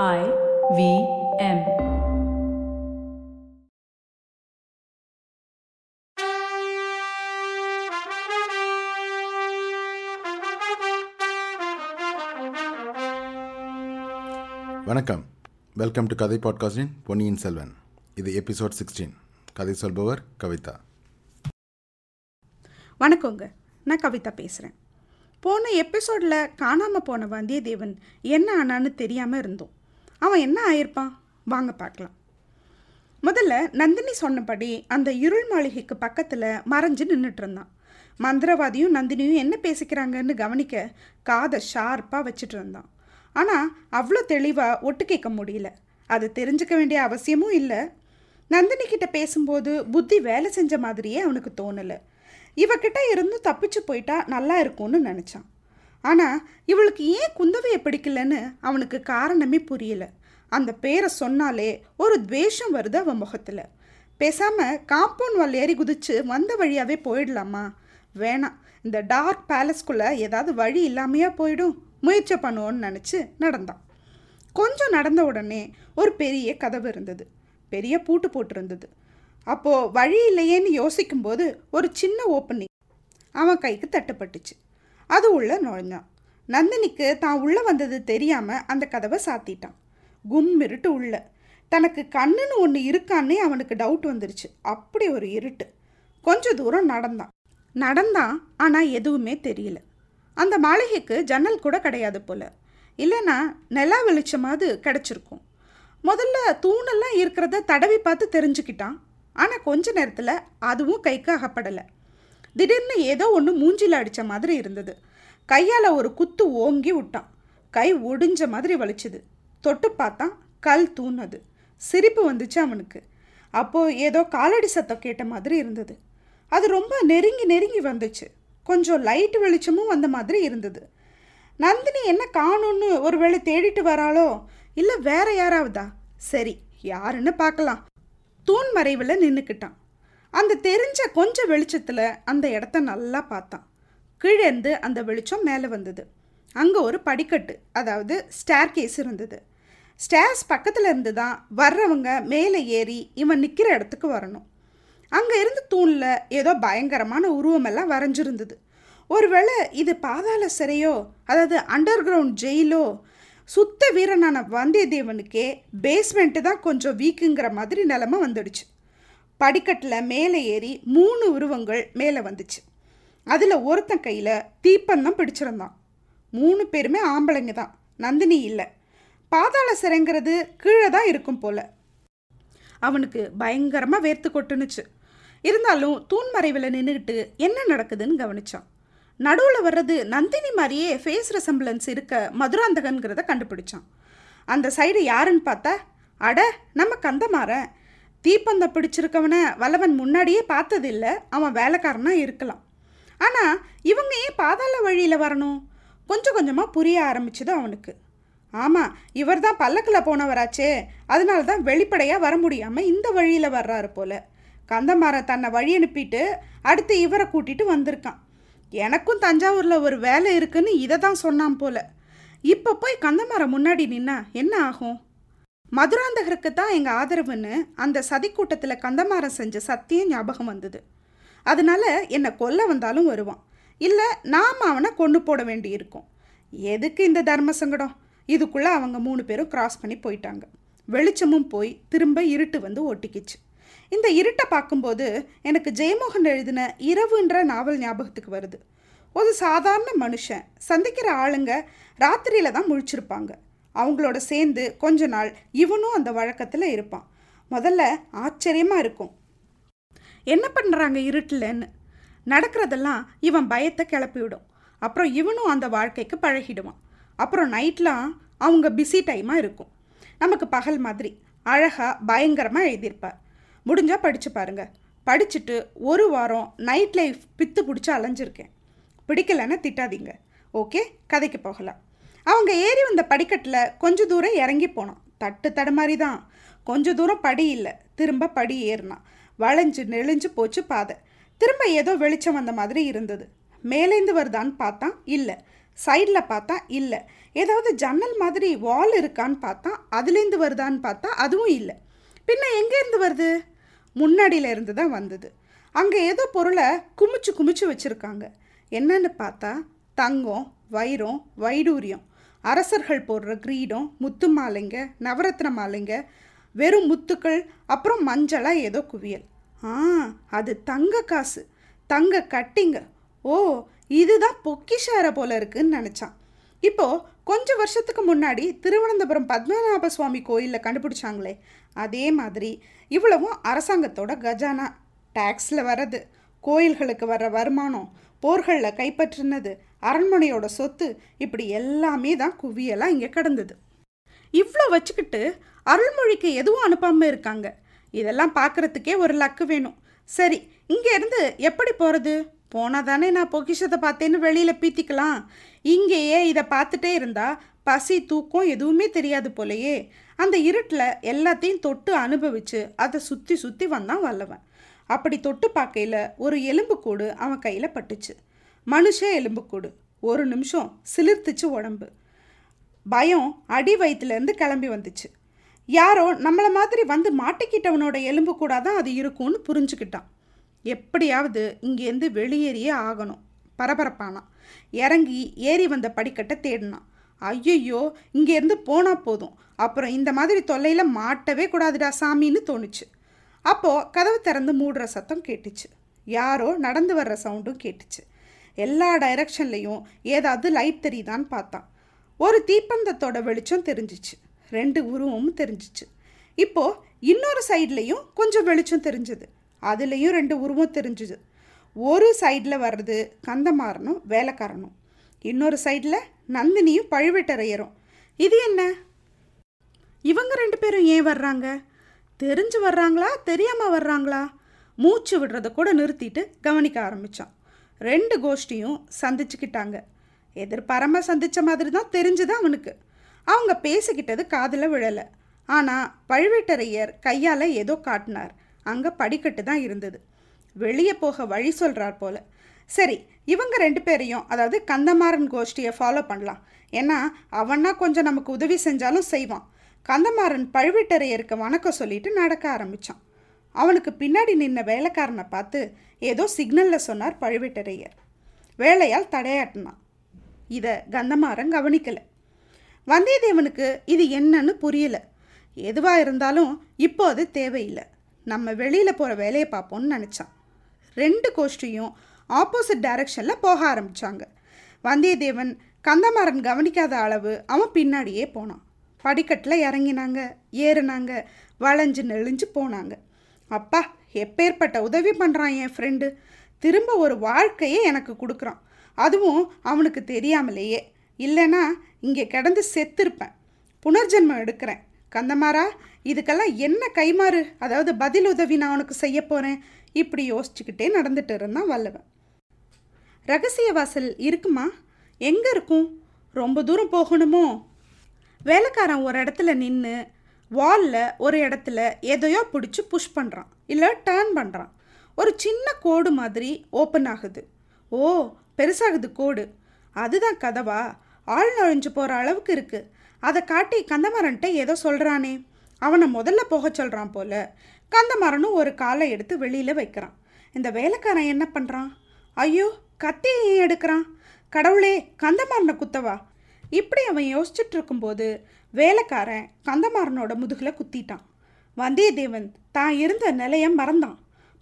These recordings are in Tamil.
I V M. வணக்கம். வெல்கம் டு கதை பாட்காஸ்டின் பொன்னியின் செல்வன் இது எபிசோட் சிக்ஸ்டீன் கதை சொல்பவர் கவிதா. வணக்கங்க. நான் கவிதா பேசுகிறேன் போன எபிசோடில் காணாமல் போன வந்தியத்தேவன் என்ன ஆனான்னு தெரியாமல் இருந்தோம். அவன் என்ன ஆயிருப்பான்? வாங்க பார்க்கலாம். முதல்ல நந்தினி சொன்னபடி அந்த இருள் மாளிகைக்கு பக்கத்தில் மறைஞ்சு நின்றுட்டு இருந்தான். மந்திரவாதியும் நந்தினியும் என்ன பேசிக்கிறாங்கன்னு கவனிக்க காதை ஷார்ப்பாக வச்சுட்டு இருந்தான். ஆனால் அவ்வளோ தெளிவாக ஒட்டு கேட்க முடியல. அது தெரிஞ்சுக்க வேண்டிய அவசியமும் இல்லை. நந்தினி கிட்ட பேசும்போது புத்தி வேலை செஞ்ச மாதிரியே அவனுக்கு தோணலை. இவகிட்ட இருந்து தப்பிச்சு போயிட்டா நல்லா இருக்கும்னு நினச்சான். ஆனால் இவளுக்கு ஏன் குந்தவையை பிடிக்கலன்னு அவனுக்கு காரணமே புரியல. அந்த பேரை சொன்னாலே ஒரு துவேஷம் வருது அவன் முகத்தில். பேசாமல் காம்பவுண்ட் வால் ஏறி குதிச்சு வந்த வழியாகவே போயிடலாமா? வேணாம். இந்த டார்க் பேலஸ்குள்ளே ஏதாவது வழி இல்லாமையா போயிடும். முயற்சி பண்ணுவோன்னு நினச்சி நடந்தான். கொஞ்சம் நடந்த உடனே ஒரு பெரிய கதவு இருந்தது. பெரிய பூட்டு போட்டிருந்தது. அப்போது வழி இல்லையேன்னு யோசிக்கும்போது ஒரு சின்ன ஓப்பனிங் அவன் கைக்கு தட்டுப்பட்டுச்சு. அது உள்ள நுழைஞ்சான். நந்தினிக்கு தான் உள்ளே வந்தது தெரியாமல் அந்த கதவை சாத்திட்டான். கும் இருட்டு உள்ள. தனக்கு கண்ணுன்னு ஒன்று இருக்கான்னே அவனுக்கு டவுட் வந்துருச்சு. அப்படி ஒரு இருட்டு. கொஞ்ச தூரம் நடந்தான். நடந்தான் ஆனால் எதுவுமே தெரியல. அந்த மாளிகைக்கு ஜன்னல் கூட கிடையாது போல. இல்லைன்னா நிலா வெளிச்சமாவது கிடச்சிருக்கும். முதல்ல தூணெல்லாம் இருக்கிறத தடவி பார்த்து தெரிஞ்சுக்கிட்டான். ஆனால் கொஞ்ச நேரத்தில் அதுவும் கைக்கு அகப்படலை. திடீர்னு ஏதோ ஒன்று மூஞ்சில் அடித்த மாதிரி இருந்தது. கையால் ஒரு குத்து ஓங்கி விட்டான். கை ஒடிஞ்ச மாதிரி வலிச்சுது. தொட்டு பார்த்தான் கல் தூணது. சிரிப்பு வந்துச்சு அவனுக்கு. அப்போது ஏதோ காலடி சத்தம் கேட்ட மாதிரி இருந்தது. அது ரொம்ப நெருங்கி நெருங்கி வந்துச்சு. கொஞ்சம் லைட் வெளிச்சமும் வந்த மாதிரி இருந்தது. நந்தினி என்ன காணும்னு ஒருவேளை தேடிட்டு வராளோ? இல்லை வேற யாராவதா? சரி யாருன்னு பார்க்கலாம். தூண் மறைவில் நின்றுக்கிட்டான் அந்த தெரிஞ்ச கொஞ்சம் வெளிச்சத்தில் அந்த இடத்த நல்லா பார்த்தான். கீழேருந்து அந்த வெளிச்சம் மேலே வந்தது. அங்கே ஒரு படிக்கட்டு அதாவது ஸ்டேர் கேஸ் இருந்தது. ஸ்டேர்ஸ் பக்கத்தில் இருந்து தான் வர்றவங்க மேலே ஏறி இவன் நிற்கிற இடத்துக்கு வரணும். அங்கே இருந்து தூணில் ஏதோ பயங்கரமான உருவமெல்லாம் வரைஞ்சிருந்தது. ஒருவேளை இது பாதாள சிறையோ அதாவது அண்டர் கிரவுண்ட் ஜெயிலோ சுத்த வீரனான வந்தியத்தேவனுக்கே பேஸ்மெண்ட்டு தான் கொஞ்சம் வீக்குங்கிற மாதிரி நிலமை வந்துடுச்சு. படிக்கட்டில் மேலே ஏறி மூணு உருவங்கள் மேலே வந்துச்சு. அதில் ஒருத்தன் கையில் தீப்பந்தம் பிடிச்சிருந்தான். மூணு பேருமே ஆம்பளைங்க தான். நந்தினி இல்லை. பாதாள சிறைங்கிறது கீழே தான் இருக்கும் போல. அவனுக்கு பயங்கரமாக வேர்த்து கொட்டுனுச்சு. இருந்தாலும் தூண் மறைவில் நின்றுக்கிட்டு என்ன நடக்குதுன்னு கவனிச்சான். நடுவில் வர்றது நந்தினி மாதிரியே ஃபேஸ் ரெசம்பிளன்ஸ் இருக்க மதுராந்தகன்கிறத கண்டுபிடிச்சான். அந்த சைடு யாருன்னு பார்த்தா அட நம்ம கந்தமாறன். தீப்பந்தம் பிடிச்சிருக்கவனை வல்லவன் முன்னாடியே பார்த்ததில்ல. அவன் வேலைக்காரனாக இருக்கலாம். ஆனால் இவங்க ஏன் பாதாள வழியில் வரணும்? கொஞ்சம் கொஞ்சமாக புரிய ஆரம்பிச்சது அவனுக்கு. ஆமாம் இவர் தான் பல்லக்கில் போனவராச்சே. அதனால தான் வெளிப்படையாக வர முடியாமல் இந்த வழியில் வர்றாரு போல. கந்தமாறன் தன்னை வழி அனுப்பிட்டு அடுத்து இவரை கூட்டிட்டு வந்திருக்கான். எனக்கும் தஞ்சாவூரில் ஒரு வேலை இருக்குன்னு இதை தான் சொன்னான் போல. இப்போ போய் கந்தமாறன் முன்னாடி நின்னா என்ன ஆகும்? மதுராந்தகருக்கு தான் எங்கள் ஆதரவுன்னு அந்த சதிக்கூட்டத்தில் கந்தமாரம் செஞ்ச சத்தியம் ஞாபகம் வந்தது. அதனால என்னை கொல்ல வந்தாலும் வருவான். இல்லை நாம் அவனை கொண்டு போட வேண்டியிருக்கும். எதுக்கு இந்த தர்ம சங்கடம்? இதுக்குள்ளே அவங்க மூணு பேரும் கிராஸ் பண்ணி போயிட்டாங்க. வெளிச்சமும் போய் திரும்ப இருட்டு வந்து ஒட்டிக்கிச்சு. இந்த இருட்டை பார்க்கும்போது எனக்கு ஜெயமோகன் எழுதின இரவுன்ற நாவல் ஞாபகத்துக்கு வருது. ஒரு சாதாரண மனுஷன் சந்திக்கிற ஆளுங்க ராத்திரியில் தான் முழிச்சிருப்பாங்க. அவங்களோட சேர்ந்து கொஞ்ச நாள் இவனும் அந்த வழக்கத்தில் இருப்பான். முதல்ல ஆச்சரியமாக இருக்கும். என்ன பண்ணுறாங்க இருட்டில்ன்னு? நடக்கிறதெல்லாம் இவன் பயத்தை கிளப்பிவிடும். அப்புறம் இவனும் அந்த வாழ்க்கைக்கு பழகிடுவான். அப்புறம் நைட்லாம் அவங்க பிஸி டைமாக இருக்கும். நமக்கு பகல் மாதிரி அழகாக பயங்கரமாக எழுதியிருப்பார். முடிஞ்சால் படித்து பாருங்கள் படிச்சுட்டு ஒரு வாரம் நைட் லைஃப் பித்து பிடிச்சி அலைஞ்சிருக்கேன். பிடிக்கலைன்னா திட்டாதீங்க. ஓகே? கதைக்கு போகலாம். அவங்க ஏறி வந்த படிக்கட்டில் கொஞ்ச தூரம் இறங்கி போனான். தட்டு தடுமாறி தான் கொஞ்ச தூரம் படி இல்லை. திரும்ப படி ஏறினான் வளைஞ்சு நெளிஞ்சு போச்சு பாதை. திரும்ப ஏதோ வெளிச்சம் வந்த மாதிரி இருந்தது. மேலேந்து வருதான்னு பார்த்தான். இல்லை. சைடில் பார்த்தா இல்லை. ஏதாவது ஜன்னல் மாதிரி வால் இருக்கான்னு பார்த்தா அதுலேருந்து வருதான்னு பார்த்தா அதுவும் இல்லை. பின்ன எங்கேருந்து வருது? முன்னாடியிலேருந்து தான் வந்தது. அங்கே ஏதோ பொருளை குமிச்சு குமிச்சு வச்சுருக்காங்க. என்னன்னு பார்த்தா தங்கம் வைரம் வைடூரியம். அரசர்கள் போடுற கிரீடம் முத்து மாலைங்க நவரத்ன மாலைங்க வெறும் முத்துக்கள் அப்புறம் மஞ்சளாக ஏதோ குவியல். ஆ அது தங்க காசு தங்க கட்டிங்க. ஓ இதுதான் பொக்கிஷார போல இருக்குன்னு நினச்சான். இப்போது கொஞ்சம் வருஷத்துக்கு முன்னாடி திருவனந்தபுரம் பத்மநாப சுவாமி கோயிலில் கண்டுபிடிச்சாங்களே. அதே மாதிரி இவ்வளவும் அரசாங்கத்தோட கஜானா டேக்ஸில் வர்றது. கோயில்களுக்கு வர்ற வருமானம் போர்களில் கைப்பற்றினது அரண்மனையோட சொத்து இப்படி எல்லாமே தான் குவியலாக இங்கே கிடந்தது. இவ்வளோ வச்சுக்கிட்டு அருள்மொழிக்கு எதுவும் அனுப்பாமல் இருக்காங்க. இதெல்லாம் பார்க்குறதுக்கே ஒரு லக்கு வேணும். சரி இங்கேருந்து எப்படி போகிறது போனால் தானே நான் பொக்கிஷத்தை பார்த்தேன்னு வெளியில் பீத்திக்கலாம். இங்கேயே இதை பார்த்துட்டே இருந்தால் பசி தூக்கம் எதுவுமே தெரியாது போலையே. அந்த இருட்டில் எல்லாத்தையும் தொட்டு அனுபவித்து அதை சுற்றி சுற்றி வந்தான் வல்லவன். அப்படி தொட்டு பார்க்கையில் ஒரு எலும்புக்கூடு அவன் கையில் பட்டுச்சு. மனுஷ எலும்புக்கூடு ஒரு நிமிஷம் சிலிர்த்துச்சு உடம்பு. பயம் அடி வயிற்றுலேருந்து கிளம்பி வந்துச்சு. யாரோ நம்மளை மாதிரி வந்து மாட்டிக்கிட்டவனோட எலும்பு கூட தான் அது இருக்கும்னு புரிஞ்சுக்கிட்டான். எப்படியாவது இங்கேருந்து வெளியேறியே ஆகணும். பரபரப்பானான். இறங்கி ஏறி வந்த படிக்கட்டை தேடினான். ஐயையோ இங்கேருந்து போனால் போதும். அப்புறம் இந்த மாதிரி தொல்லையில் மாட்டவே கூடாதுடா சாமின்னு தோணுச்சு. அப்போது கதவு திறந்து மூடுற சத்தம் கேட்டுச்சு. யாரோ நடந்து வர்ற சவுண்டும் கேட்டுச்சு. எல்லா டைரக்ஷன்லேயும் ஏதாவது லைட் தெரியுதான்னு பார்த்தான். ஒரு தீப்பந்தத்தோட வெளிச்சம் தெரிஞ்சிச்சு. ரெண்டு உருவமும் தெரிஞ்சிச்சு. இப்போது இன்னொரு சைட்லேயும் கொஞ்சம் வெளிச்சம் தெரிஞ்சது. அதுலேயும் ரெண்டு உருவம் தெரிஞ்சுது. ஒரு சைடில் வர்றது கந்தமாறனும் வேலைக்காரனும். இன்னொரு சைடில் நந்தினியும் பழுவேட்டரையரும். இது என்ன? இவங்க ரெண்டு பேரும் ஏன் வர்றாங்க? தெரிஞ்சு வர்றாங்களா? தெரியாமல் வர்றாங்களா? மூச்சு விடுறத கூட நிறுத்திட்டு கவனிக்க ஆரம்பித்தான் ரெண்டு கோஷ்டியும் சந்திச்சுக்கிட்டாங்க. எதிர்பாராம சந்திச்ச மாதிரி தான் தெரிஞ்சுது அவனுக்கு. அவங்க பேசிக்கிட்டது காதில் விழலை. ஆனால் பழுவேட்டரையர் கையால் ஏதோ காட்டினார். அங்கே படிக்கட்டு தான் இருந்தது. வெளியே போக வழி சொல்கிறார் போல. சரி இவங்க ரெண்டு பேரையும் அதாவது கந்தமாறன் கோஷ்டியை ஃபாலோ பண்ணலாம். ஏன்னா அவன்னா கொஞ்சம் நமக்கு உதவி செஞ்சாலும் செய்வான். கந்தமாறன் பழுவேட்டரையருக்கு வணக்கம் சொல்லிட்டு நடக்க ஆரம்பித்தான் அவனுக்கு பின்னாடி நின்ன வேலைக்காரனை பார்த்து ஏதோ சிக்னலில் சொன்னார் பழுவேட்டரையர். வேலையால் தடையாட்டினான். இதை கந்தமாறன் கவனிக்கலை. வந்தியத்தேவனுக்கு இது என்னன்னு புரியல. எதுவாக இருந்தாலும் இப்போ அது தேவையில்லை. நம்ம வெளியில் போகிற வேலையை பார்ப்போம்னு நினச்சான். ரெண்டு கோஷ்டியும் ஆப்போசிட் டைரக்ஷனில் போக ஆரம்பித்தாங்க வந்தியத்தேவன் கந்தமாறன் கவனிக்காத அளவு அவன் பின்னாடியே போனான். படிக்கட்டில் இறங்கினாங்க ஏறுனாங்க வளைஞ்சு நெளிஞ்சு போனாங்க. அப்பா எப்பேற்பட்ட உதவி பண்ணுறான் என் ஃப்ரெண்டு திரும்ப ஒரு வாழ்க்கையே எனக்கு கொடுக்குறான். அதுவும் அவனுக்கு தெரியாமலேயே. இல்லைன்னா இங்கே கிடந்து செத்திருப்பேன். புனர்ஜென்மம் எடுக்கிறேன். கந்தமாரா இதுக்கெல்லாம் என்ன கைமாறு அதாவது பதில் உதவி நான் உனக்கு செய்ய போகிறேன் இப்படி யோசிச்சுக்கிட்டே நடந்துட்டு இருந்தான் வல்லவன். ரகசிய வாசல் இருக்குமா? எங்கே இருக்கும்? ரொம்ப தூரம் போகணுமோ? வேலைக்காரன் ஒரு இடத்துல நின்று வாலில் ஒரு இடத்துல எதையோ பிடிச்சி புஷ் பண்ணுறான் இல்லை டேர்ன் பண்ணுறான் ஒரு சின்ன கோடு மாதிரி ஓப்பன் ஆகுது. ஓ பெருசாகுது கோடு. அதுதான் கதவா? ஆள் நுழைஞ்சு போகிற அளவுக்கு இருக்குது அதை காட்டி கந்தமரன்ட்ட ஏதோ சொல்கிறானே அவனை முதல்ல போக சொல்கிறான் போல. கந்தமரனும் ஒரு காலை எடுத்து வெளியில் வைக்கிறான். இந்த வேலைக்காரன் என்ன பண்ணுறான் ஐயோ கத்தி ஏன் எடுக்கிறான். கடவுளே கந்தமாறனை குத்தவா? இப்படி அவன் யோசிச்சுட்டு இருக்கும்போது வேலைக்காரன் கந்தமாறனோட முதுகில் குத்திட்டான். வந்தியத்தேவன் தான் இருந்த நிலைய மறந்தான்.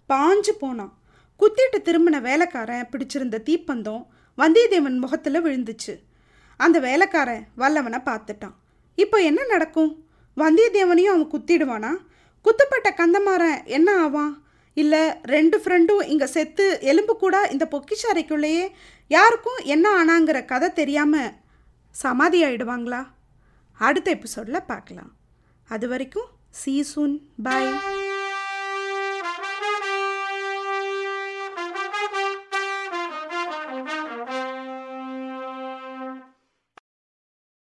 பாஞ்சு போனான். குத்திட்டு திரும்பின வேலைக்காரன் பிடிச்சிருந்த தீப்பந்தம் வந்தியத்தேவன் முகத்தில் விழுந்துச்சு. அந்த வேலைக்காரன் வல்லவனை பார்த்துட்டான். இப்போ என்ன நடக்கும்? வந்தியத்தேவனையும் அவன் குத்திடுவானா? குத்துப்பட்ட கந்தமாறன் என்ன ஆவான்? இல்லை ரெண்டு ஃப்ரெண்டும் இங்கே செத்து எலும்பு கூட இந்த பொக்கிஷ அறைக்குள்ளேயே யாருக்கும் என்ன ஆனாங்கிற கதை தெரியாமல் சமாதி ஆயிடுவாங்களா? அடுத்த எபிசோடில் பார்க்கலாம். அது வரைக்கும் சீ சூன் பாய்